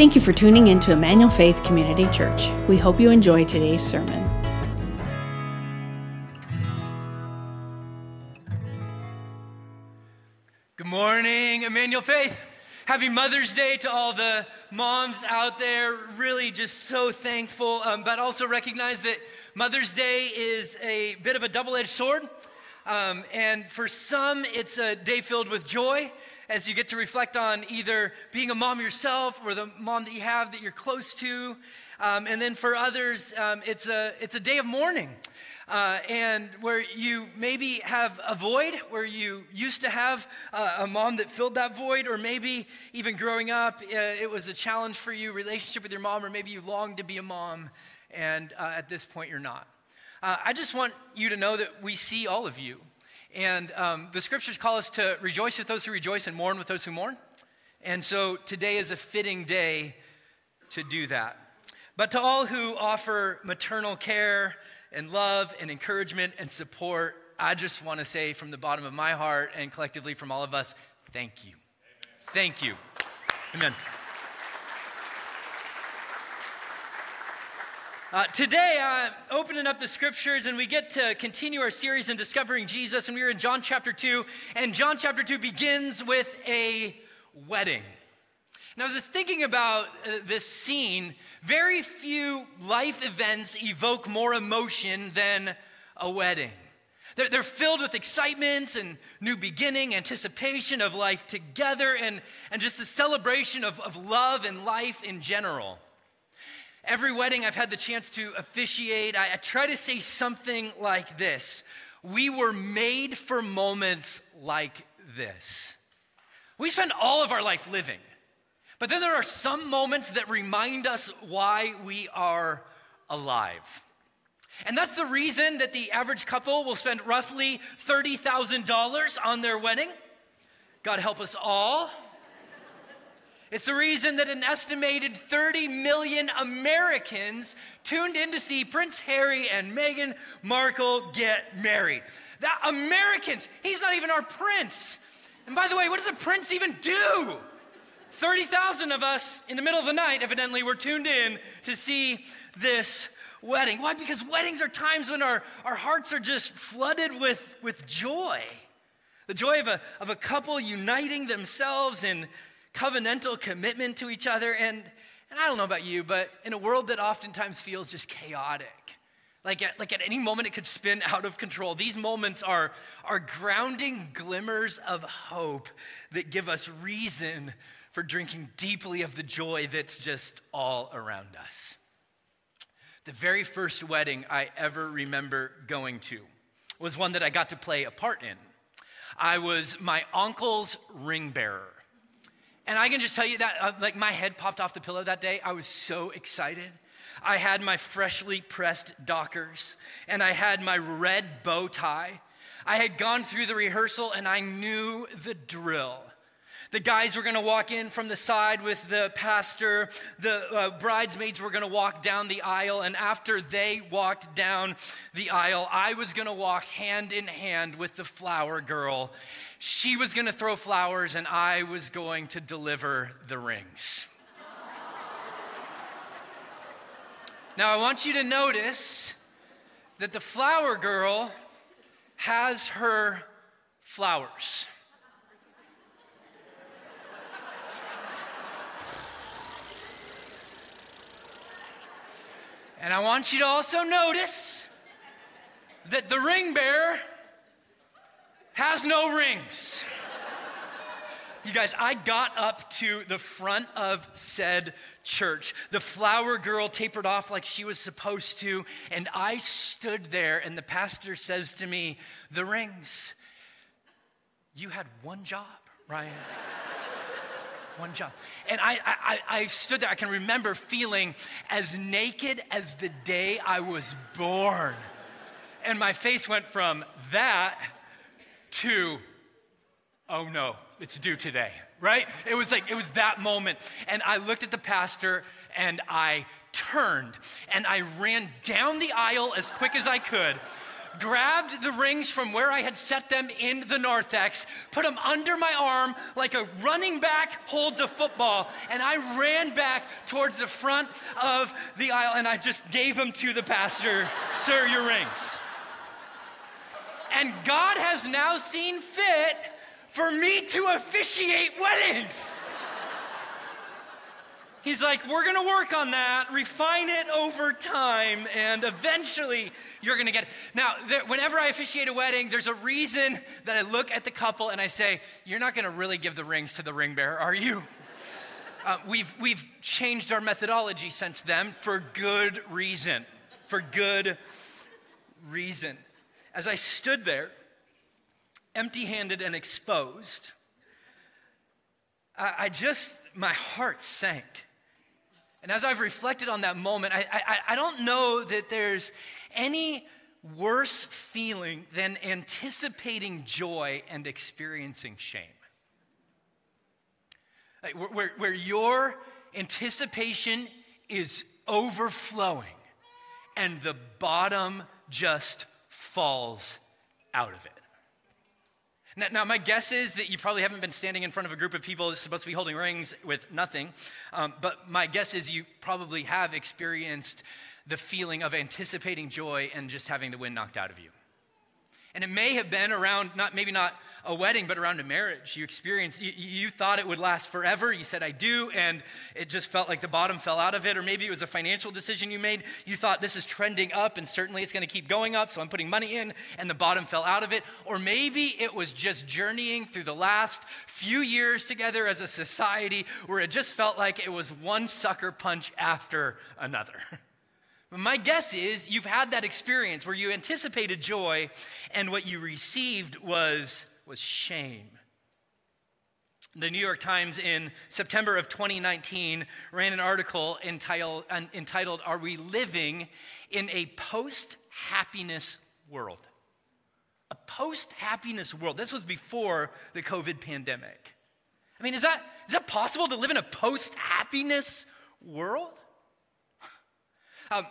Thank you for tuning in to Emmanuel Faith Community Church. We hope you enjoy today's sermon. Good morning, Emmanuel Faith. Happy Mother's Day to all the moms out there. Really just so thankful, um, but also recognize that Mother's Day is a bit of a double edged sword. Um, and for some, it's a day filled with joy as you get to reflect on either being a mom yourself or the mom that you have that you're close to. Um, and then for others, um, it's, a, it's a day of mourning. Uh, and where you maybe have a void, where you used to have uh, a mom that filled that void, or maybe even growing up, uh, it was a challenge for you, relationship with your mom, or maybe you longed to be a mom, and uh, at this point you're not. Uh, I just want you to know that we see all of you. And um, the scriptures call us to rejoice with those who rejoice and mourn with those who mourn. And so today is a fitting day to do that. But to all who offer maternal care and love and encouragement and support, I just want to say from the bottom of my heart and collectively from all of us, thank you. Thank you. Amen. Uh, today, I'm opening up the scriptures, and we get to continue our series in discovering Jesus. And we are in John chapter 2, and John chapter 2 begins with a wedding. Now, as I was thinking about uh, this scene, very few life events evoke more emotion than a wedding. They're, they're filled with excitement and new beginning, anticipation of life together, and, and just a celebration of, of love and life in general. Every wedding I've had the chance to officiate, I, I try to say something like this We were made for moments like this. We spend all of our life living, but then there are some moments that remind us why we are alive. And that's the reason that the average couple will spend roughly $30,000 on their wedding. God help us all. It's the reason that an estimated 30 million Americans tuned in to see Prince Harry and Meghan Markle get married. That Americans, he's not even our prince. And by the way, what does a prince even do? 30,000 of us in the middle of the night, evidently, were tuned in to see this wedding. Why? Because weddings are times when our, our hearts are just flooded with, with joy. The joy of a, of a couple uniting themselves in covenantal commitment to each other. And, and I don't know about you, but in a world that oftentimes feels just chaotic, like at, like at any moment it could spin out of control, these moments are, are grounding glimmers of hope that give us reason for drinking deeply of the joy that's just all around us. The very first wedding I ever remember going to was one that I got to play a part in. I was my uncle's ring bearer. And I can just tell you that, uh, like, my head popped off the pillow that day. I was so excited. I had my freshly pressed Dockers, and I had my red bow tie. I had gone through the rehearsal, and I knew the drill. The guys were gonna walk in from the side with the pastor. The uh, bridesmaids were gonna walk down the aisle. And after they walked down the aisle, I was gonna walk hand in hand with the flower girl. She was gonna throw flowers, and I was going to deliver the rings. now, I want you to notice that the flower girl has her flowers. And I want you to also notice that the ring bearer has no rings. You guys, I got up to the front of said church. The flower girl tapered off like she was supposed to, and I stood there, and the pastor says to me, The rings. You had one job, Ryan one job. And I, I, I stood there, I can remember feeling as naked as the day I was born. And my face went from that to, oh no, it's due today, right? It was like, it was that moment. And I looked at the pastor and I turned and I ran down the aisle as quick as I could grabbed the rings from where I had set them in the narthex, put them under my arm like a running back holds a football, and I ran back towards the front of the aisle and I just gave them to the pastor. Sir, your rings. And God has now seen fit for me to officiate weddings. He's like, we're gonna work on that, refine it over time, and eventually you're gonna get it. Now, there, whenever I officiate a wedding, there's a reason that I look at the couple and I say, You're not gonna really give the rings to the ring bearer, are you? Uh, we've, we've changed our methodology since then for good reason. For good reason. As I stood there, empty handed and exposed, I, I just, my heart sank. And as I've reflected on that moment, I, I, I don't know that there's any worse feeling than anticipating joy and experiencing shame. Like where, where, where your anticipation is overflowing and the bottom just falls out of it. Now, now, my guess is that you probably haven't been standing in front of a group of people that's supposed to be holding rings with nothing. Um, but my guess is you probably have experienced the feeling of anticipating joy and just having the wind knocked out of you. And it may have been around, not maybe not a wedding, but around a marriage. You experienced, you, you, thought it would last forever. You said, I do, and it just felt like the bottom fell out of it. Or maybe it was a financial decision you made. You thought this is trending up, and certainly it's going to keep going up, so I'm putting money in, and the bottom fell out of it. Or maybe it was just journeying through the last few years together as a society where it just felt like it was one sucker punch after another. My guess is you've had that experience where you anticipated joy and what you received was, was shame. The New York Times in September of 2019 ran an article entitled, entitled Are We Living in a Post Happiness World? A post happiness world. This was before the COVID pandemic. I mean, is that, is that possible to live in a post happiness world? Um,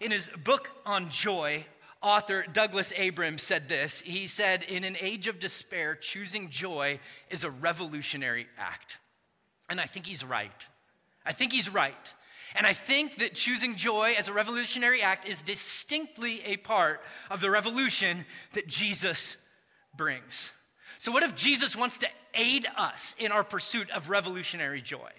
in his book on joy, author Douglas Abrams said this. He said, In an age of despair, choosing joy is a revolutionary act. And I think he's right. I think he's right. And I think that choosing joy as a revolutionary act is distinctly a part of the revolution that Jesus brings. So, what if Jesus wants to aid us in our pursuit of revolutionary joy?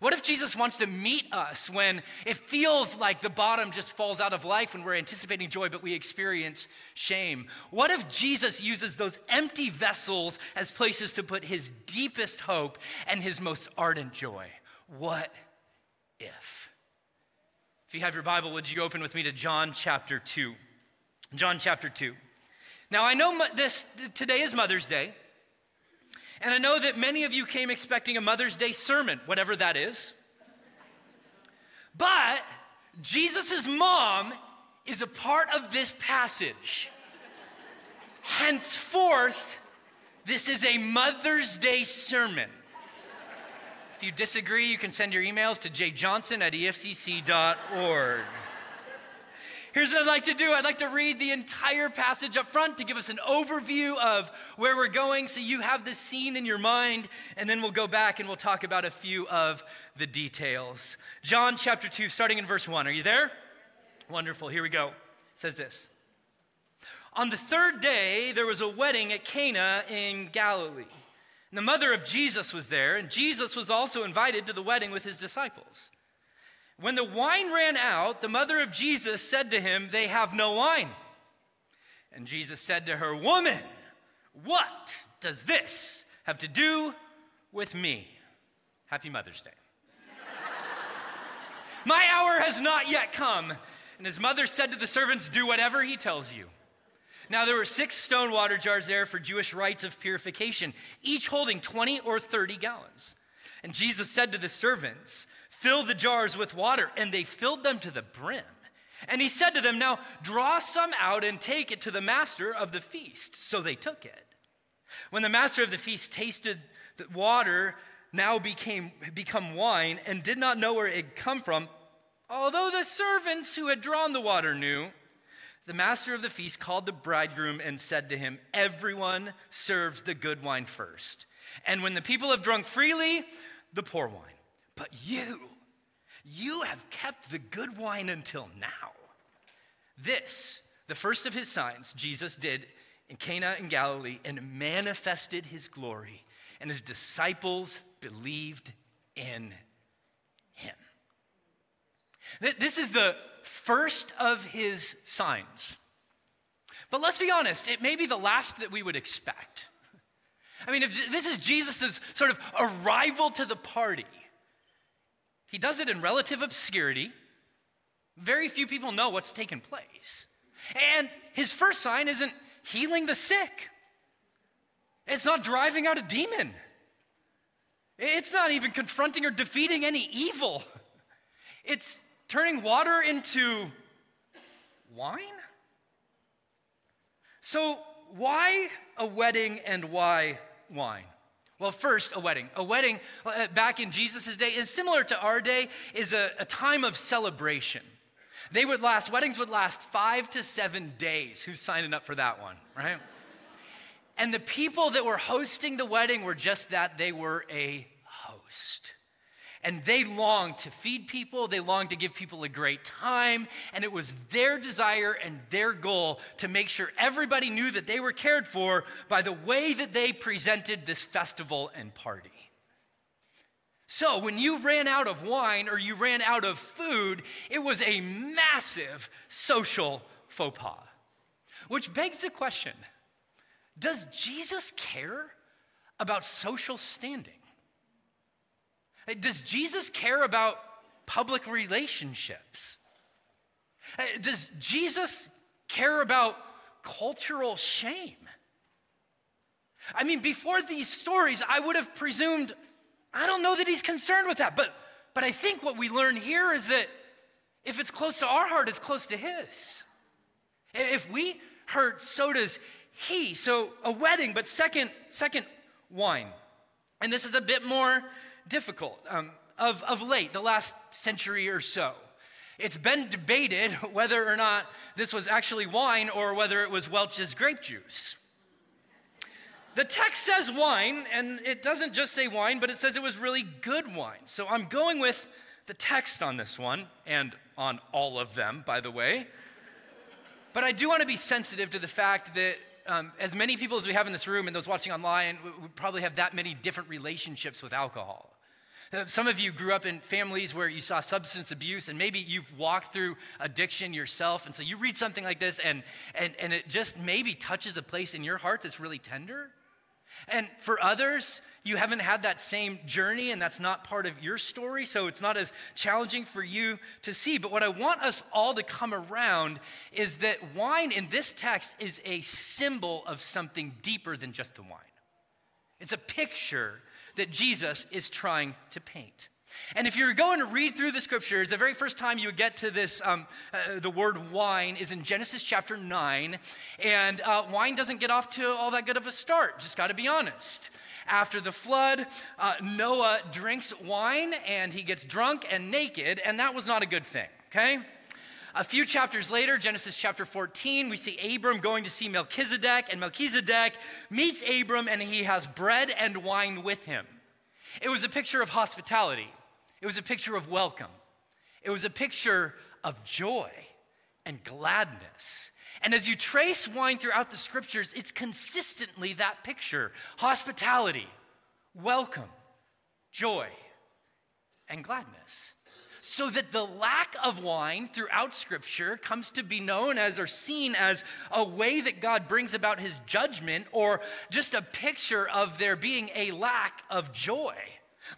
What if Jesus wants to meet us when it feels like the bottom just falls out of life when we're anticipating joy, but we experience shame? What if Jesus uses those empty vessels as places to put his deepest hope and his most ardent joy? What if? If you have your Bible, would you open with me to John chapter 2? John chapter 2. Now, I know this, today is Mother's Day. And I know that many of you came expecting a Mother's Day sermon, whatever that is. But Jesus' mom is a part of this passage. Henceforth, this is a Mother's Day sermon. If you disagree, you can send your emails to jjohnson at efcc.org. Here's what I'd like to do I'd like to read the entire passage up front to give us an overview of where we're going so you have the scene in your mind, and then we'll go back and we'll talk about a few of the details. John chapter 2, starting in verse 1. Are you there? Wonderful. Here we go. It says this On the third day, there was a wedding at Cana in Galilee. And the mother of Jesus was there, and Jesus was also invited to the wedding with his disciples. When the wine ran out, the mother of Jesus said to him, They have no wine. And Jesus said to her, Woman, what does this have to do with me? Happy Mother's Day. My hour has not yet come. And his mother said to the servants, Do whatever he tells you. Now there were six stone water jars there for Jewish rites of purification, each holding 20 or 30 gallons. And Jesus said to the servants, Fill the jars with water. And they filled them to the brim. And he said to them, Now draw some out and take it to the master of the feast. So they took it. When the master of the feast tasted the water now became become wine and did not know where it had come from, although the servants who had drawn the water knew, the master of the feast called the bridegroom and said to him, Everyone serves the good wine first. And when the people have drunk freely, the poor wine. But you, you have kept the good wine until now. This, the first of his signs, Jesus did in Cana in Galilee and manifested his glory, and his disciples believed in him. This is the first of his signs. But let's be honest, it may be the last that we would expect. I mean, if this is Jesus' sort of arrival to the party, he does it in relative obscurity. Very few people know what's taken place. And his first sign isn't healing the sick, it's not driving out a demon, it's not even confronting or defeating any evil. It's turning water into wine? So, why a wedding and why wine? Well, first, a wedding. A wedding uh, back in Jesus' day is similar to our day, is a, a time of celebration. They would last, weddings would last five to seven days. Who's signing up for that one, right? And the people that were hosting the wedding were just that they were a host. And they longed to feed people, they longed to give people a great time, and it was their desire and their goal to make sure everybody knew that they were cared for by the way that they presented this festival and party. So, when you ran out of wine or you ran out of food, it was a massive social faux pas. Which begs the question Does Jesus care about social standing? Does Jesus care about public relationships? Uh, does Jesus care about cultural shame? I mean, before these stories, I would have presumed, I don't know that he's concerned with that. But, but I think what we learn here is that if it's close to our heart, it's close to his. If we hurt, so does he. So a wedding, but second, second, wine. And this is a bit more difficult um, of, of late, the last century or so. It's been debated whether or not this was actually wine or whether it was Welch's grape juice. The text says wine, and it doesn't just say wine, but it says it was really good wine. So I'm going with the text on this one, and on all of them, by the way. But I do want to be sensitive to the fact that um, as many people as we have in this room and those watching online, we, we probably have that many different relationships with alcohol. Uh, some of you grew up in families where you saw substance abuse, and maybe you've walked through addiction yourself. And so you read something like this, and, and, and it just maybe touches a place in your heart that's really tender. And for others, you haven't had that same journey, and that's not part of your story, so it's not as challenging for you to see. But what I want us all to come around is that wine in this text is a symbol of something deeper than just the wine. It's a picture that Jesus is trying to paint. And if you're going to read through the scriptures, the very first time you get to this, um, uh, the word wine is in Genesis chapter 9. And uh, wine doesn't get off to all that good of a start, just got to be honest. After the flood, uh, Noah drinks wine and he gets drunk and naked, and that was not a good thing, okay? A few chapters later, Genesis chapter 14, we see Abram going to see Melchizedek, and Melchizedek meets Abram and he has bread and wine with him. It was a picture of hospitality, it was a picture of welcome, it was a picture of joy and gladness. And as you trace wine throughout the scriptures, it's consistently that picture hospitality, welcome, joy, and gladness so that the lack of wine throughout Scripture comes to be known as or seen as a way that God brings about his judgment or just a picture of there being a lack of joy.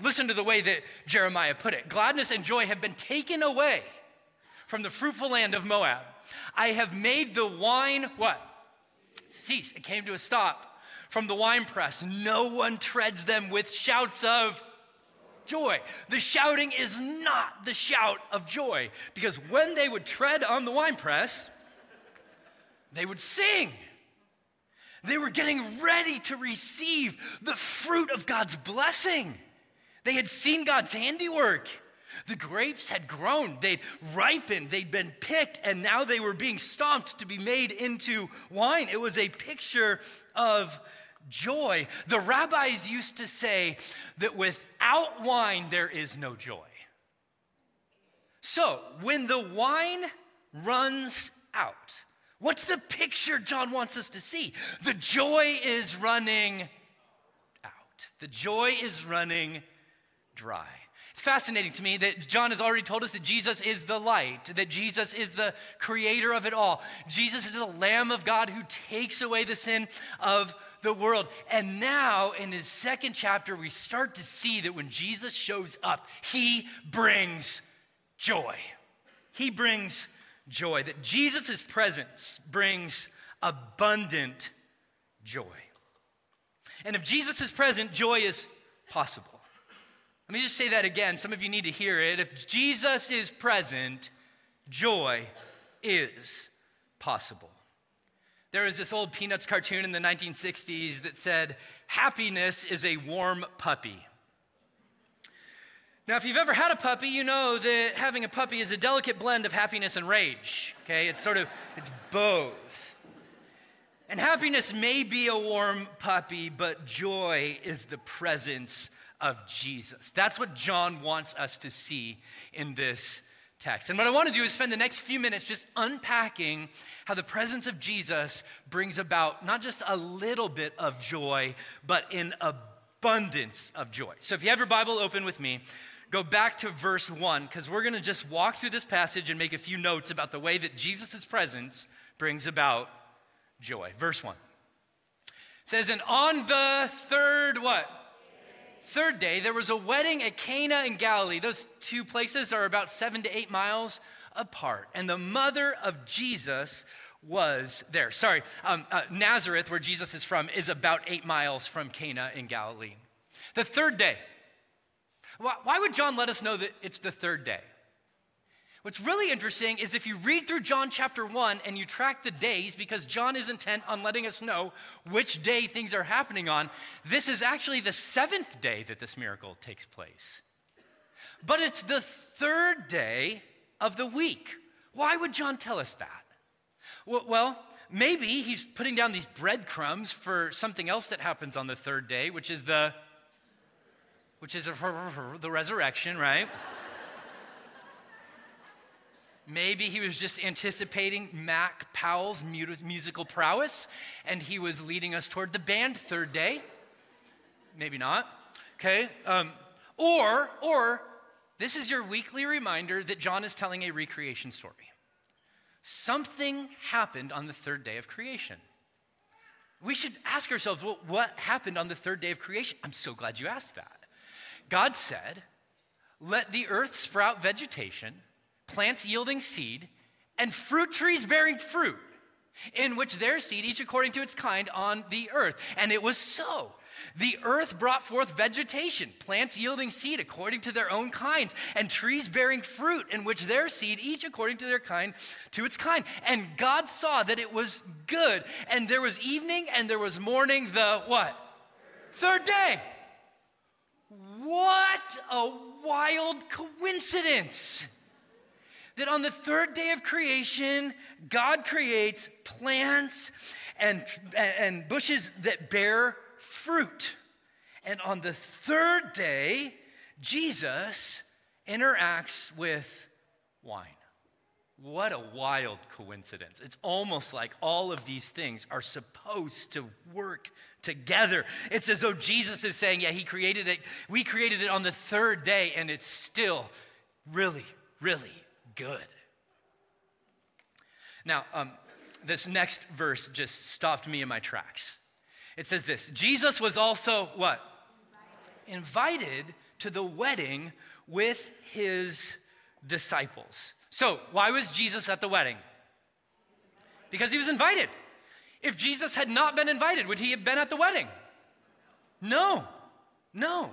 Listen to the way that Jeremiah put it gladness and joy have been taken away from the fruitful land of Moab. I have made the wine what? Cease. It came to a stop from the winepress. No one treads them with shouts of joy. The shouting is not the shout of joy because when they would tread on the winepress, they would sing. They were getting ready to receive the fruit of God's blessing. They had seen God's handiwork. The grapes had grown, they'd ripened, they'd been picked, and now they were being stomped to be made into wine. It was a picture of joy. The rabbis used to say that without wine, there is no joy. So, when the wine runs out, what's the picture John wants us to see? The joy is running out, the joy is running dry. It's fascinating to me that John has already told us that Jesus is the light, that Jesus is the creator of it all. Jesus is the Lamb of God who takes away the sin of the world. And now, in his second chapter, we start to see that when Jesus shows up, he brings joy. He brings joy, that Jesus' presence brings abundant joy. And if Jesus is present, joy is possible. Let me just say that again. Some of you need to hear it. If Jesus is present, joy is possible. There was this old Peanuts cartoon in the 1960s that said, Happiness is a warm puppy. Now, if you've ever had a puppy, you know that having a puppy is a delicate blend of happiness and rage. Okay, it's sort of, it's both. And happiness may be a warm puppy, but joy is the presence of Jesus. That's what John wants us to see in this text. And what I want to do is spend the next few minutes just unpacking how the presence of Jesus brings about not just a little bit of joy, but an abundance of joy. So if you have your Bible open with me, go back to verse 1 because we're going to just walk through this passage and make a few notes about the way that Jesus' presence brings about joy. Verse 1 it says, And on the third what? Third day, there was a wedding at Cana in Galilee. Those two places are about seven to eight miles apart. And the mother of Jesus was there. Sorry, um, uh, Nazareth, where Jesus is from, is about eight miles from Cana in Galilee. The third day. Why, why would John let us know that it's the third day? What's really interesting is if you read through John chapter 1 and you track the days, because John is intent on letting us know which day things are happening on, this is actually the seventh day that this miracle takes place. But it's the third day of the week. Why would John tell us that? Well, maybe he's putting down these breadcrumbs for something else that happens on the third day, which is the which is the resurrection, right? Maybe he was just anticipating Mac Powell's musical prowess and he was leading us toward the band third day. Maybe not. Okay. Um, or, or this is your weekly reminder that John is telling a recreation story. Something happened on the third day of creation. We should ask ourselves, well, what happened on the third day of creation? I'm so glad you asked that. God said, let the earth sprout vegetation plants yielding seed, and fruit trees bearing fruit, in which their seed, each according to its kind, on the earth. And it was so. The earth brought forth vegetation, plants yielding seed according to their own kinds, and trees bearing fruit, in which their seed, each according to their kind, to its kind. And God saw that it was good. And there was evening and there was morning, the what? Third day. What a wild coincidence that on the third day of creation, God creates plants and, and bushes that bear fruit. And on the third day, Jesus interacts with wine. What a wild coincidence. It's almost like all of these things are supposed to work together. It's as though Jesus is saying, Yeah, He created it. We created it on the third day, and it's still really, really good. Now, um, this next verse just stopped me in my tracks. It says this Jesus was also what? Invited. Invited to the wedding with his disciples. So, why was Jesus at the wedding? Because he was invited. If Jesus had not been invited, would he have been at the wedding? No, no.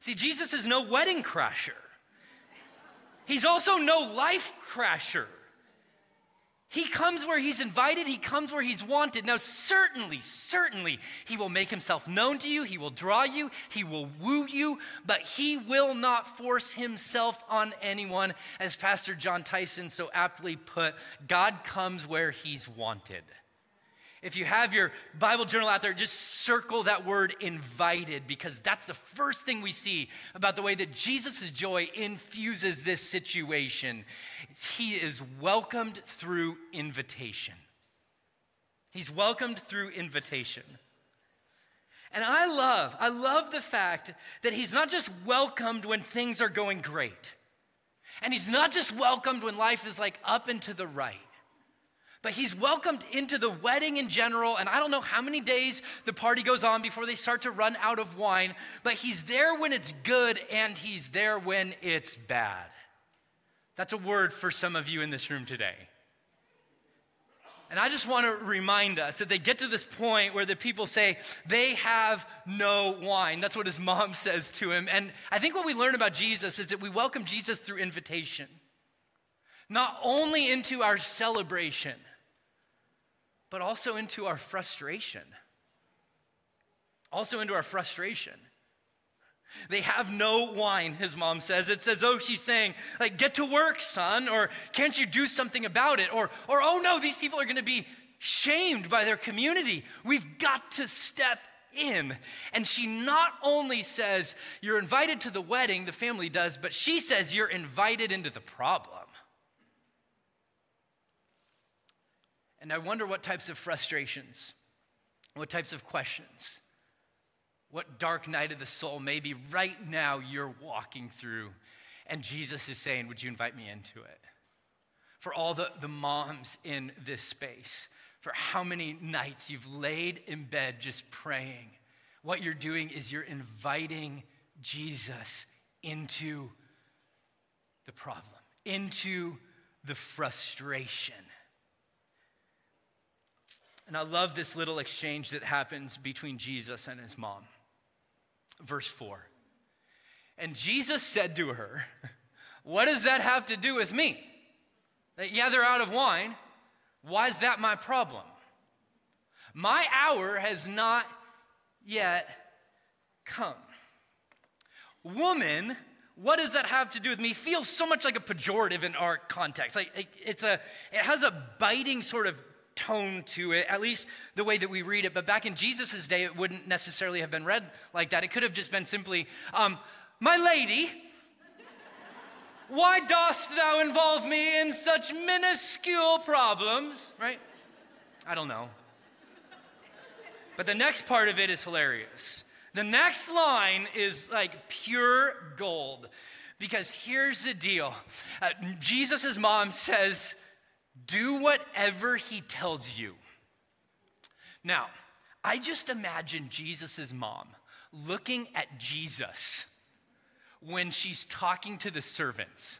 See, Jesus is no wedding crasher. He's also no life crasher. He comes where he's invited, he comes where he's wanted. Now, certainly, certainly, he will make himself known to you, he will draw you, he will woo you, but he will not force himself on anyone. As Pastor Jon Tyson so aptly put, God comes where he's wanted. If you have your Bible journal out there, just circle that word invited because that's the first thing we see about the way that Jesus' joy infuses this situation. He is welcomed through invitation. He's welcomed through invitation. And I love, I love the fact that he's not just welcomed when things are going great. And he's not just welcomed when life is like up and to the right but he's welcomed into the wedding in general. And I don't know how many days the party goes on before they start to run out of wine, but he's there when it's good and he's there when it's bad. That's a word for some of you in this room today. And I just want to remind us that they get to this point where the people say they have no wine. That's what his mom says to him. And I think what we learn about Jesus is that we welcome Jesus through invitation, not only into our celebration but also into our frustration. Also into our frustration. They have no wine, his mom says. It's as though she's saying, like, get to work, son, or can't you do something about it? Or, or oh no, these people are gonna be shamed by their community. We've got to step in. And she not only says, you're invited to the wedding, the family does, but she says, you're invited into the problem. And I wonder what types of frustrations, what types of questions, what dark night of the soul maybe right now you're walking through. And Jesus is saying, Would you invite me into it? For all the, the moms in this space, for how many nights you've laid in bed just praying, what you're doing is you're inviting Jesus into the problem, into the frustration. And I love this little exchange that happens between Jesus and his mom. Verse 4. And Jesus said to her, What does that have to do with me? That, Yeah, they're out of wine. Why is that my problem? My hour has not yet come. Woman, what does that have to do with me? Feels so much like a pejorative in our context. Like it's a, it has a biting sort of tone to it, at least the way that we read it. But back in Jesus' day, it wouldn't necessarily have been read like that. It could have just been simply, um, My lady, why dost thou involve me in such minuscule problems? Right? I don't know. But the next part of it is hilarious. The next line is like pure gold. Because here's the deal uh, Jesus' mom says, do whatever he tells you. Now, I just imagine Jesus' mom looking at Jesus when she's talking to the servants.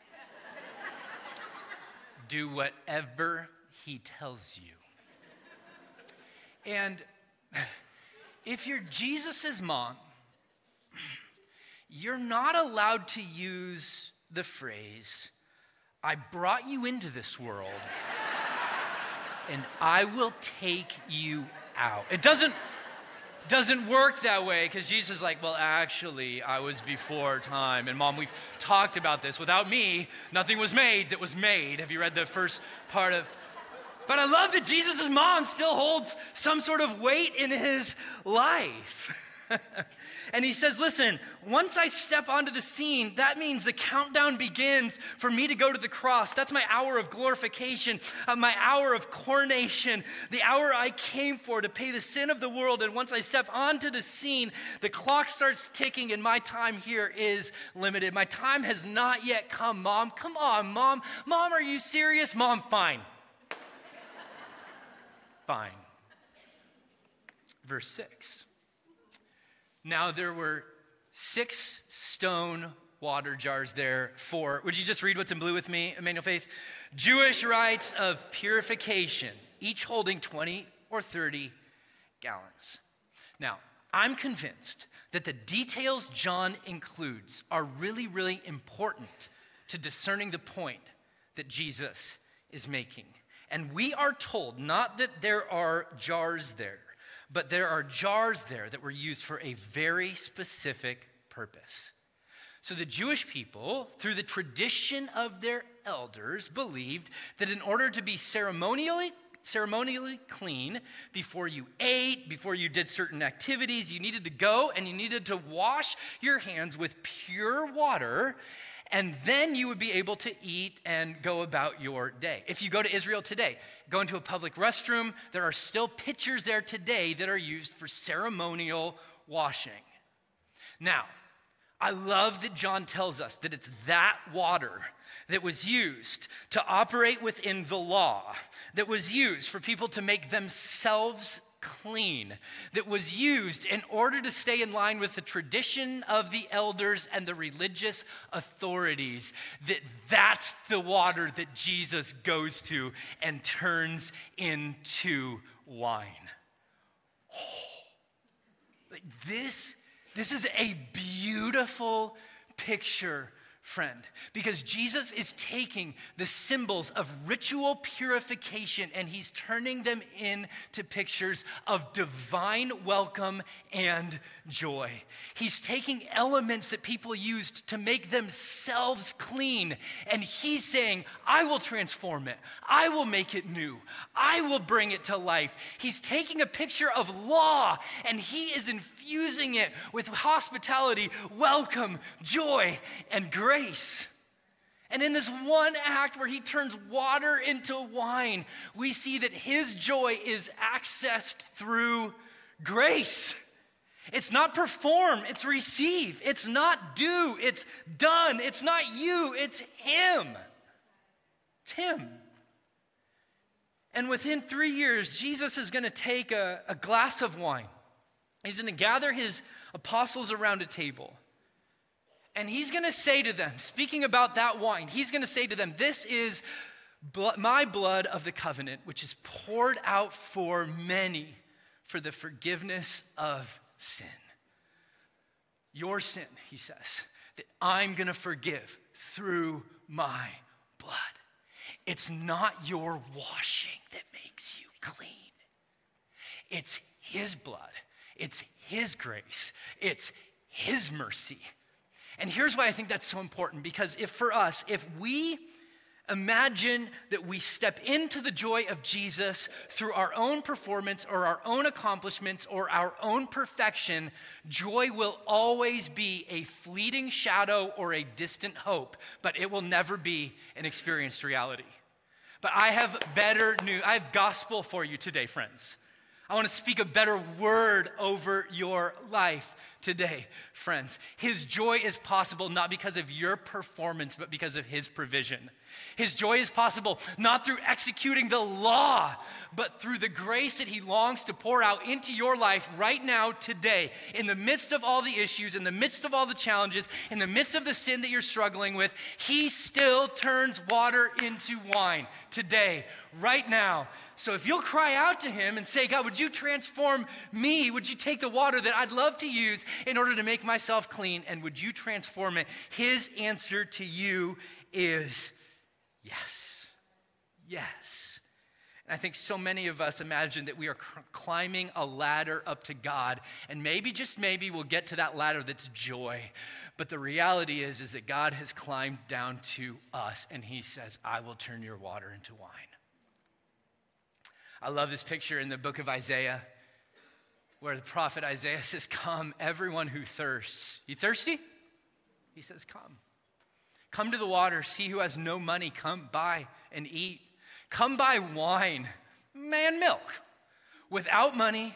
Do whatever he tells you. And if you're Jesus' mom, you're not allowed to use the phrase, I brought you into this world and I will take you out. It doesn't doesn't work that way because Jesus is like, well, actually, I was before time. And mom, we've talked about this. Without me, nothing was made that was made. Have you read the first part of? But I love that Jesus' mom still holds some sort of weight in his life. and he says, Listen, once I step onto the scene, that means the countdown begins for me to go to the cross. That's my hour of glorification, uh, my hour of coronation, the hour I came for to pay the sin of the world. And once I step onto the scene, the clock starts ticking, and my time here is limited. My time has not yet come, Mom. Come on, Mom. Mom, are you serious? Mom, fine. fine. Verse 6. Now there were six stone water jars there for, would you just read what's in blue with me, Emmanuel Faith? Jewish rites of purification, each holding 20 or 30 gallons. Now, I'm convinced that the details John includes are really, really important to discerning the point that Jesus is making. And we are told not that there are jars there, but there are jars there that were used for a very specific purpose. So the Jewish people, through the tradition of their elders, believed that in order to be ceremonially ceremonially clean before you ate, before you did certain activities. You needed to go and you needed to wash your hands with pure water, and then you would be able to eat and go about your day. If you go to Israel today, go into a public restroom, there are still pitchers there today that are used for ceremonial washing. Now, I love that John tells us that it's that water that was used to operate within the law, that was used for people to make themselves clean, that was used in order to stay in line with the tradition of the elders and the religious authorities, that that's the water that Jesus goes to and turns into wine. Oh, like this, this is a beautiful picture friend, because Jesus is taking the symbols of ritual purification and he's turning them into pictures of divine welcome and joy. He's taking elements that people used to make themselves clean, and he's saying, I will transform it, I will make it new, I will bring it to life. He's taking a picture of law and he is infusing it with hospitality, welcome, joy, and grace grace. And in this one act where he turns water into wine, we see that his joy is accessed through grace. It's not perform, it's receive. It's not do, it's done. It's not you, it's him. It's him. And within three years, Jesus is going to take a, a glass of wine. He's going to gather his apostles around a table. And he's going to say to them, speaking about that wine, he's going to say to them, This is my blood of the covenant, which is poured out for many for the forgiveness of sin. Your sin, he says, that I'm going to forgive through my blood. It's not your washing that makes you clean, it's his blood, it's his grace, it's his mercy and here's why I think that's so important because if for us, if we imagine that we step into the joy of Jesus through our own performance or our own accomplishments or our own perfection, joy will always be a fleeting shadow or a distant hope, but it will never be an experienced reality. But I have better news. I have gospel for you today, friends. I want to speak a better word over your life today, friends. His joy is possible not because of your performance, but because of His provision. His joy is possible not through executing the law, but through the grace that He longs to pour out into your life right now, today, in the midst of all the issues, in the midst of all the challenges, in the midst of the sin that you're struggling with. He still turns water into wine today, right now. So if you'll cry out to Him and say, God, would you transform me? Would you take the water that I'd love to use in order to make myself clean? And would you transform it? His answer to you is yes. Yes. And I think so many of us imagine that we are climbing a ladder up to God, and maybe, just maybe, we'll get to that ladder that's joy. But the reality is, is that God has climbed down to us, and He says, I will turn your water into wine. I love this picture in the book of Isaiah where the prophet Isaiah says, Come, everyone who thirsts. You thirsty? He says, Come. Come to the waters. He who has no money, come buy and eat. Come buy wine, man, milk, without money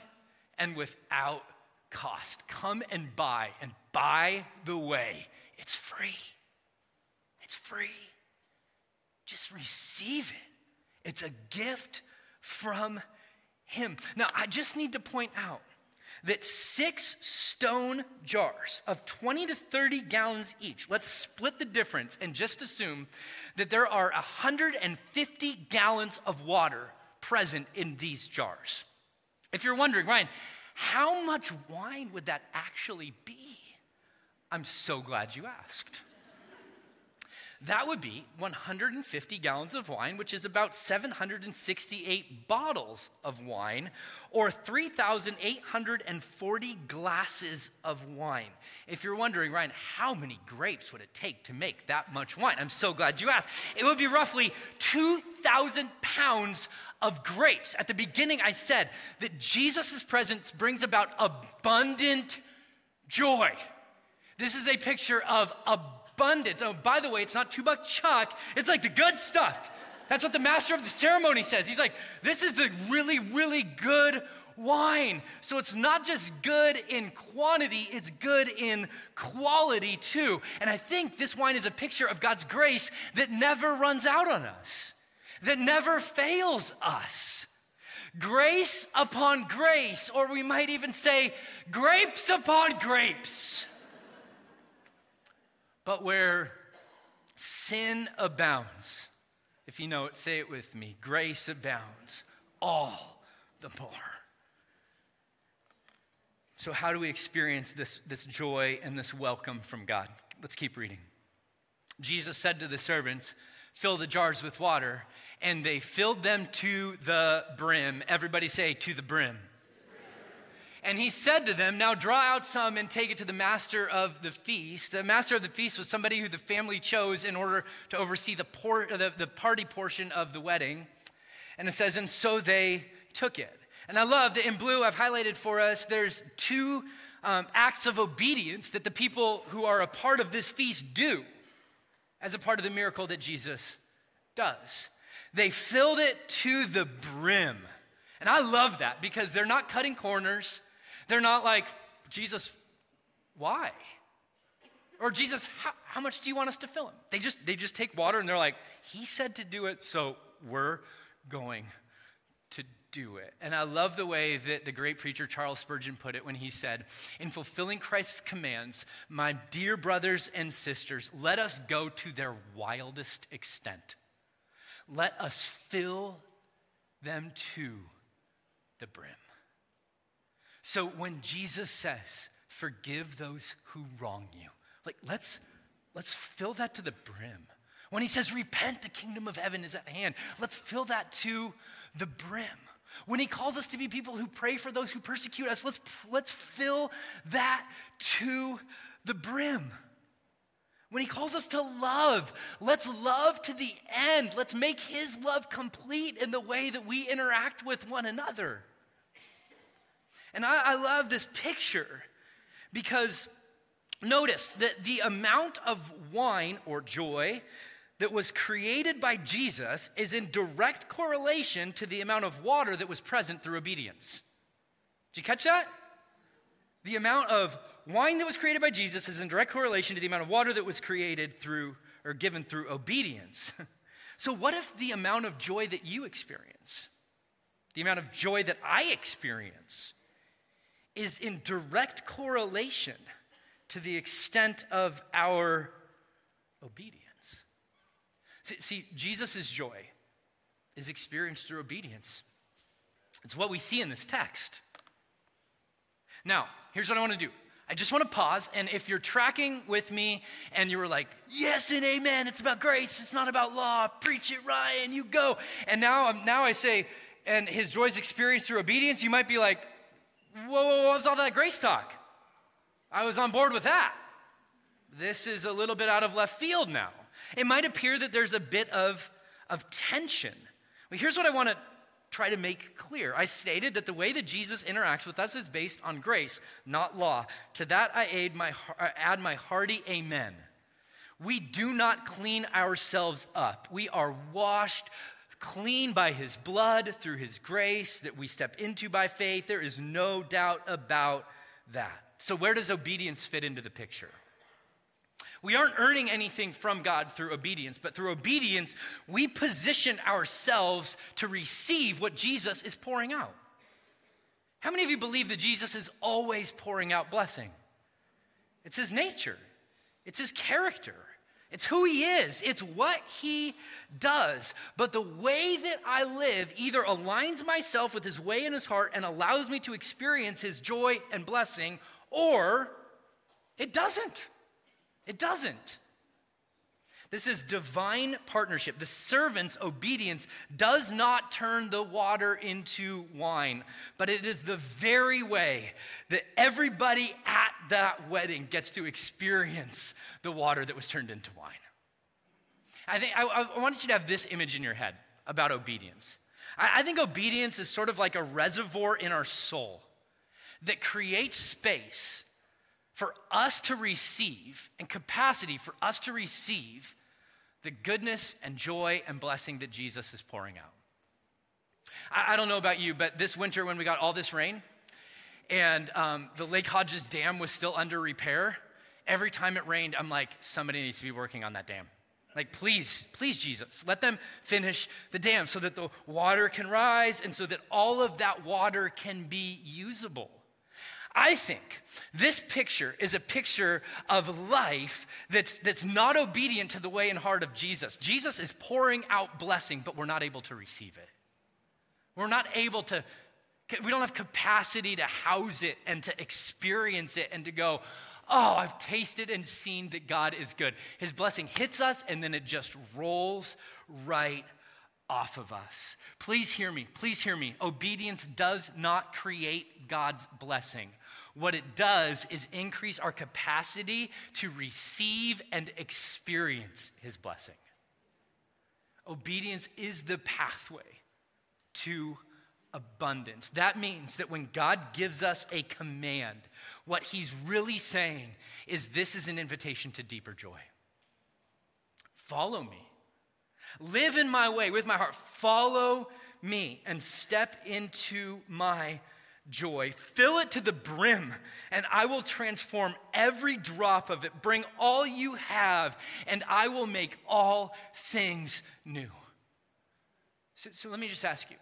and without cost. Come and buy. And by the way, it's free. It's free. Just receive it. It's a gift from him. Now, I just need to point out that six stone jars of 20 to 30 gallons each, let's split the difference and just assume that there are 150 gallons of water present in these jars. If you're wondering, Ryan, how much wine would that actually be? I'm so glad you asked. That would be 150 gallons of wine, which is about 768 bottles of wine, or 3,840 glasses of wine. If you're wondering, Ryan, how many grapes would it take to make that much wine? I'm so glad you asked. It would be roughly 2,000 pounds of grapes. At the beginning, I said that Jesus' presence brings about abundant joy. This is a picture of abundance. Oh, by the way, it's not two buck chuck, it's like the good stuff. That's what the master of the ceremony says. He's like, this is the really, really good wine. So it's not just good in quantity, it's good in quality too. And I think this wine is a picture of God's grace that never runs out on us, that never fails us. Grace upon grace, or we might even say grapes upon grapes. But where sin abounds, if you know it, say it with me grace abounds all the more. So, how do we experience this, this joy and this welcome from God? Let's keep reading. Jesus said to the servants, Fill the jars with water, and they filled them to the brim. Everybody say, To the brim. And he said to them, Now draw out some and take it to the master of the feast. The master of the feast was somebody who the family chose in order to oversee the, por- the, the party portion of the wedding. And it says, And so they took it. And I love that in blue, I've highlighted for us, there's two um, acts of obedience that the people who are a part of this feast do as a part of the miracle that Jesus does. They filled it to the brim. And I love that because they're not cutting corners. They're not like, Jesus, why? Or Jesus, how, how much do you want us to fill him? They just, they just take water and they're like, he said to do it, so we're going to do it. And I love the way that the great preacher Charles Spurgeon put it when he said, In fulfilling Christ's commands, my dear brothers and sisters, let us go to their wildest extent. Let us fill them to the brim. So when Jesus says, forgive those who wrong you, like let's let's fill that to the brim. When he says repent, the kingdom of heaven is at hand, let's fill that to the brim. When he calls us to be people who pray for those who persecute us, let's let's fill that to the brim. When he calls us to love, let's love to the end. Let's make his love complete in the way that we interact with one another. And I, I love this picture because notice that the amount of wine or joy that was created by Jesus is in direct correlation to the amount of water that was present through obedience. Did you catch that? The amount of wine that was created by Jesus is in direct correlation to the amount of water that was created through or given through obedience. so, what if the amount of joy that you experience, the amount of joy that I experience, is in direct correlation to the extent of our obedience. See, see Jesus' joy is experienced through obedience. It's what we see in this text. Now, here's what I want to do. I just want to pause, and if you're tracking with me and you were like, yes and amen, it's about grace, it's not about law, preach it, Ryan, you go. And now, now I say, and his joy is experienced through obedience, you might be like, whoa, whoa, what was all that grace talk? I was on board with that. This is a little bit out of left field now. It might appear that there's a bit of, of tension. Well, here's what I want to try to make clear. I stated that the way that Jesus interacts with us is based on grace, not law. To that I add my, uh, add my hearty amen. We do not clean ourselves up. We are washed clean by his blood through his grace that we step into by faith. There is no doubt about that. So, where does obedience fit into the picture? We aren't earning anything from God through obedience, but through obedience, we position ourselves to receive what Jesus is pouring out. How many of you believe that Jesus is always pouring out blessing? It's his nature, it's his character. It's who he is, it's what he does. But the way that I live either aligns myself with his way in his heart and allows me to experience his joy and blessing, or it doesn't. It doesn't. This is divine partnership. The servant's obedience does not turn the water into wine, but it is the very way that everybody at that wedding gets to experience the water that was turned into wine. I think I, I want you to have this image in your head about obedience. I, I think obedience is sort of like a reservoir in our soul that creates space for us to receive and capacity for us to receive the goodness and joy and blessing that Jesus is pouring out. I, I don't know about you, but this winter when we got all this rain and um, the Lake Hodges Dam was still under repair, every time it rained, I'm like, somebody needs to be working on that dam. Like, please, please, Jesus, let them finish the dam so that the water can rise and so that all of that water can be usable. I think this picture is a picture of life that's, that's not obedient to the way and heart of Jesus. Jesus is pouring out blessing, but we're not able to receive it. We're not able to, we don't have capacity to house it and to experience it and to go, oh, I've tasted and seen that God is good. His blessing hits us and then it just rolls right off of us. Please hear me. Please hear me. Obedience does not create God's blessing. What it does is increase our capacity to receive and experience His blessing. Obedience is the pathway to abundance. That means that when God gives us a command, what He's really saying is this is an invitation to deeper joy. Follow me. Live in my way with my heart. Follow me and step into my joy. Fill it to the brim, and I will transform every drop of it. Bring all you have, and I will make all things new. So, so let me just ask you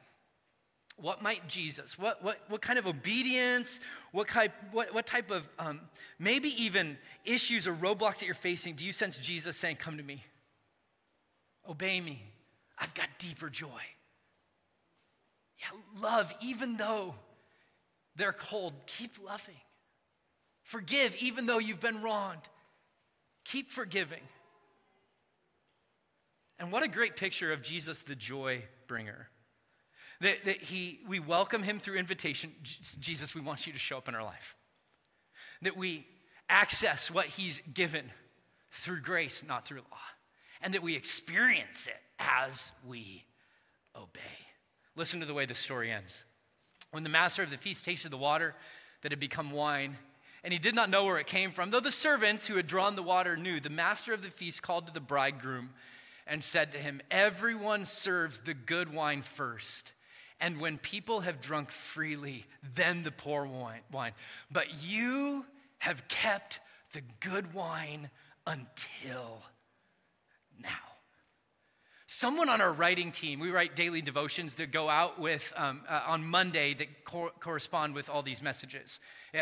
what might Jesus, what, what, what kind of obedience, what, type, what, what type of um, maybe even issues or roadblocks that you're facing do you sense Jesus saying, Come to me, obey me? I've got deeper joy. Yeah, love, even though they're cold, keep loving. Forgive even though you've been wronged. Keep forgiving. And what a great picture of Jesus, the joy bringer. That, that he, we welcome him through invitation. Jesus, we want you to show up in our life. That we access what he's given through grace, not through law. And that we experience it as we obey. Listen to the way the story ends. When the master of the feast tasted the water that had become wine, and he did not know where it came from, though the servants who had drawn the water knew, the master of the feast called to the bridegroom and said to him, Everyone serves the good wine first. And when people have drunk freely, then the poor wine. But you have kept the good wine until now. Someone on our writing team, we write daily devotions that go out with um, uh, on Monday that cor- correspond with all these messages.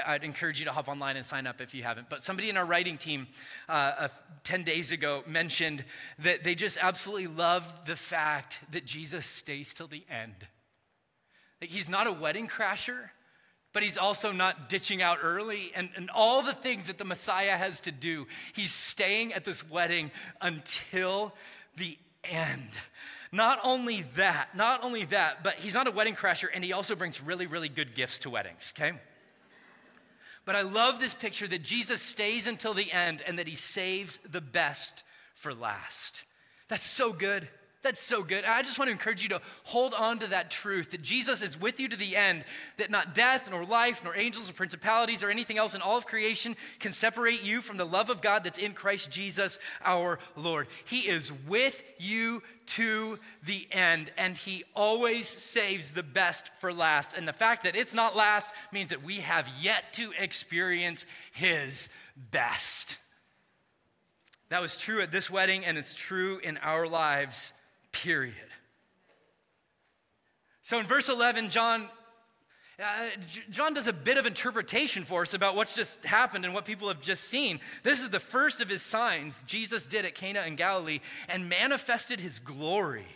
I'd encourage you to hop online and sign up if you haven't. But somebody in our writing team uh, uh, 10 days ago mentioned that they just absolutely loved the fact that Jesus stays till the end. That he's not a wedding crasher, but he's also not ditching out early and, and all the things that the Messiah has to do. He's staying at this wedding until the end. Not only that, not only that, but he's not a wedding crasher and he also brings really, really good gifts to weddings, okay? But I love this picture that Jesus stays until the end and that he saves the best for last. That's so good. That's so good. I just want to encourage you to hold on to that truth that Jesus is with you to the end, that not death, nor life, nor angels, or principalities, or anything else in all of creation can separate you from the love of God that's in Christ Jesus our Lord. He is with you to the end, and He always saves the best for last. And the fact that it's not last means that we have yet to experience His best. That was true at this wedding, and it's true in our lives period. So in verse 11, John. Uh, John does a bit of interpretation for us about what's just happened and what people have just seen. This is the first of his signs Jesus did at Cana in Galilee and manifested his glory.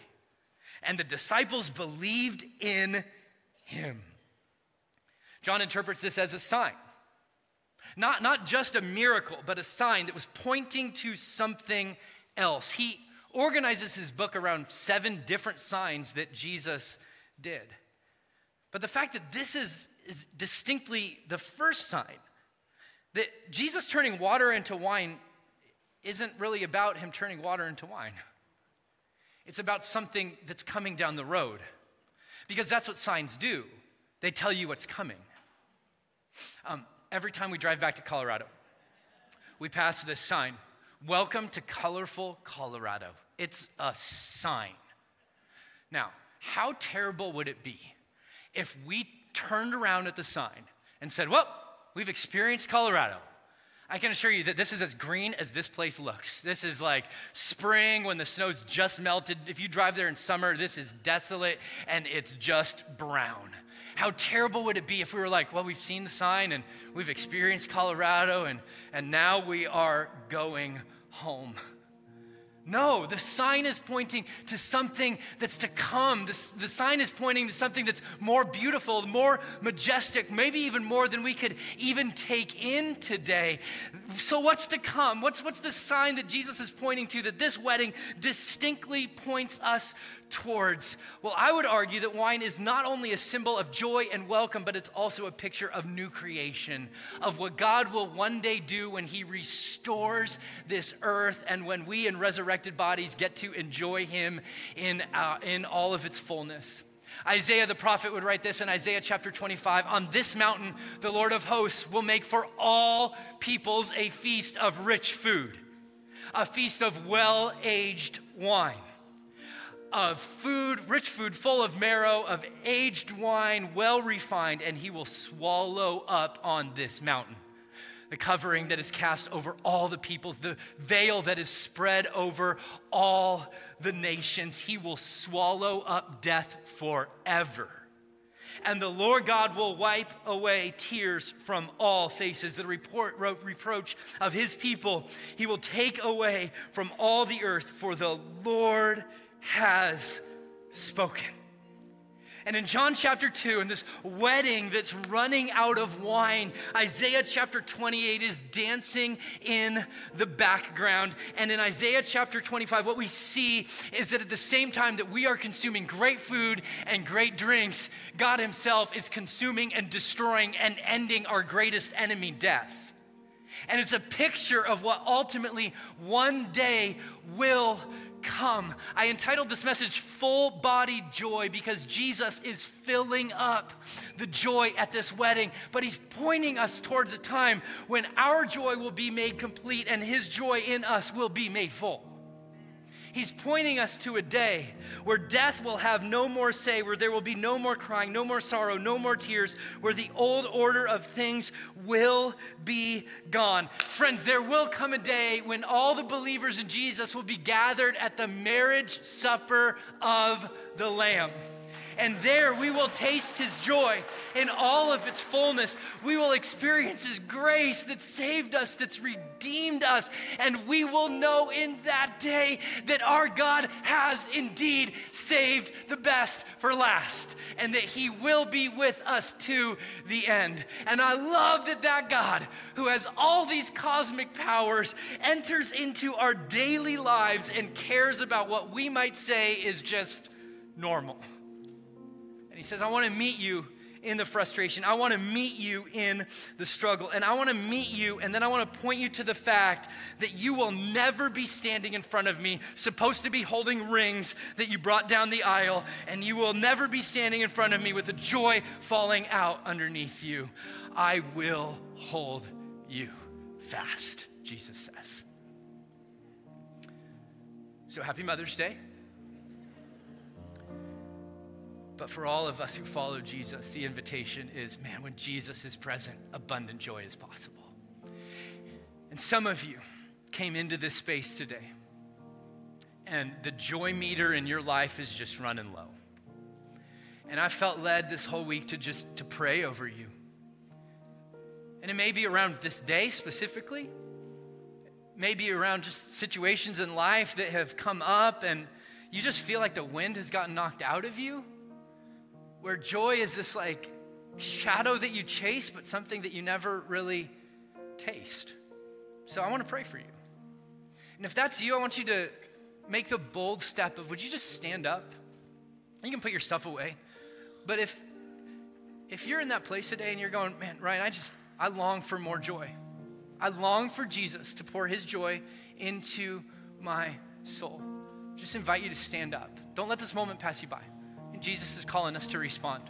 And the disciples believed in him. John interprets this as a sign. Not, not just a miracle, but a sign that was pointing to something else. He organizes his book around seven different signs that Jesus did. But the fact that this is, is distinctly the first sign, that Jesus turning water into wine isn't really about him turning water into wine. It's about something that's coming down the road. Because that's what signs do, they tell you what's coming. Um, every time we drive back to Colorado, we pass this sign Welcome to colorful Colorado. It's a sign. Now, how terrible would it be if we turned around at the sign and said, Well, we've experienced Colorado. I can assure you that this is as green as this place looks. This is like spring when the snow's just melted. If you drive there in summer, this is desolate and it's just brown. How terrible would it be if we were like, well, we've seen the sign and we've experienced Colorado and, and now we are going home? No, the sign is pointing to something that's to come. The, the sign is pointing to something that's more beautiful, more majestic, maybe even more than we could even take in today. So, what's to come? What's, what's the sign that Jesus is pointing to that this wedding distinctly points us towards? Well, I would argue that wine is not only a symbol of joy and welcome, but it's also a picture of new creation, of what God will one day do when He restores this earth and when we in resurrected bodies get to enjoy Him in, uh, in all of its fullness. Isaiah the prophet would write this in Isaiah chapter 25 On this mountain, the Lord of hosts will make for all peoples a feast of rich food, a feast of well aged wine of food, rich food full of marrow, of aged wine, well refined, and he will swallow up on this mountain. The covering that is cast over all the peoples, the veil that is spread over all the nations, he will swallow up death forever. And the Lord God will wipe away tears from all faces. The report, reproach of his people, he will take away from all the earth, for the Lord has spoken. And in John chapter 2, in this wedding that's running out of wine, Isaiah chapter 28 is dancing in the background. And in Isaiah chapter 25, what we see is that at the same time that we are consuming great food and great drinks, God Himself is consuming and destroying and ending our greatest enemy, death. And it's a picture of what ultimately one day will come. I entitled this message Full Body Joy because Jesus is filling up the joy at this wedding, but he's pointing us towards a time when our joy will be made complete and his joy in us will be made full. He's pointing us to a day where death will have no more say, where there will be no more crying, no more sorrow, no more tears, where the old order of things will be gone. Friends, there will come a day when all the believers in Jesus will be gathered at the marriage supper of the Lamb. And there we will taste his joy in all of its fullness. We will experience his grace that saved us, that's redeemed us. And we will know in that day that our God has indeed saved the best for last and that he will be with us to the end. And I love that that God, who has all these cosmic powers, enters into our daily lives and cares about what we might say is just normal. And he says, I want to meet you in the frustration. I want to meet you in the struggle. And I want to meet you, and then I want to point you to the fact that you will never be standing in front of me, supposed to be holding rings that you brought down the aisle, and you will never be standing in front of me with the joy falling out underneath you. I will hold you fast, Jesus says. So happy Mother's Day. But for all of us who follow Jesus, the invitation is man, when Jesus is present, abundant joy is possible. And some of you came into this space today, and the joy meter in your life is just running low. And I felt led this whole week to just to pray over you. And it may be around this day specifically, maybe around just situations in life that have come up and you just feel like the wind has gotten knocked out of you where joy is this like shadow that you chase, but something that you never really taste. So I want to pray for you. And if that's you, I want you to make the bold step of would you just stand up? You can put your stuff away. But if if you're in that place today and you're going, man, Ryan, I just I long for more joy. I long for Jesus to pour his joy into my soul. Just invite you to stand up. Don't let this moment pass you by. And Jesus is calling us to respond.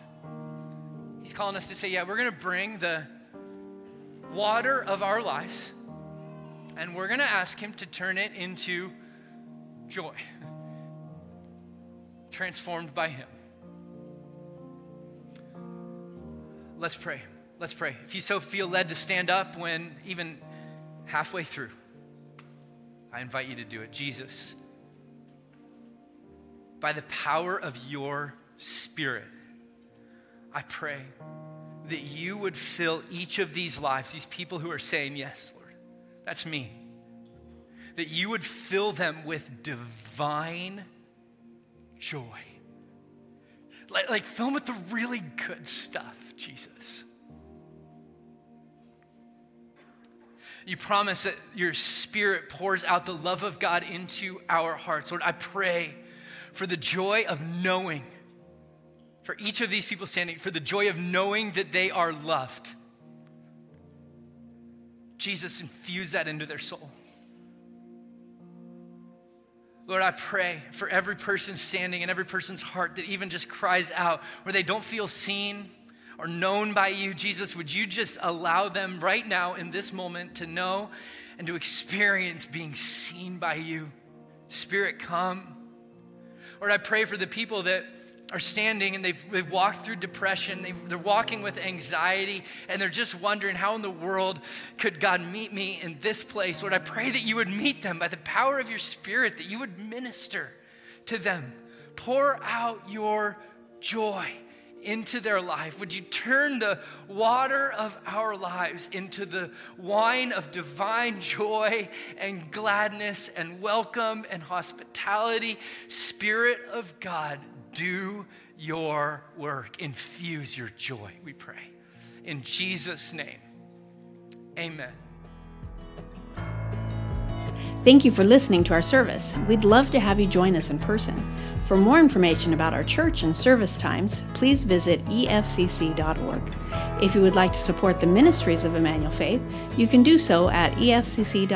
He's calling us to say, yeah, we're going to bring the water of our lives and we're going to ask him to turn it into joy, transformed by him. Let's pray. Let's pray. If you so feel led to stand up when even halfway through, I invite you to do it. Jesus, by the power of your Spirit, I pray that you would fill each of these lives, these people who are saying, Yes, Lord, that's me. That you would fill them with divine joy. Like, like fill them with the really good stuff, Jesus. You promise that your spirit pours out the love of God into our hearts. Lord, I pray for the joy of knowing, for each of these people standing, for the joy of knowing that they are loved. Jesus, infuse that into their soul. Lord, I pray for every person standing and every person's heart that even just cries out where they don't feel seen or known by you, Jesus, would you just allow them right now in this moment to know and to experience being seen by you? Spirit, come. Lord, I pray for the people that are standing and they've, they've walked through depression, they they're walking with anxiety, and they're just wondering how in the world could God meet me in this place? Lord, I pray that you would meet them by the power of your Spirit, that you would minister to them. Pour out your joy into their life? Would you turn the water of our lives into the wine of divine joy and gladness and welcome and hospitality? Spirit of God, do your work. Infuse your joy, we pray. In Jesus' name, amen. Thank you for listening to our service. We'd love to have you join us in person. For more information about our church and service times, please visit efcc.org. If you would like to support the ministries of Emmanuel Faith, you can do so at efcc.org/give.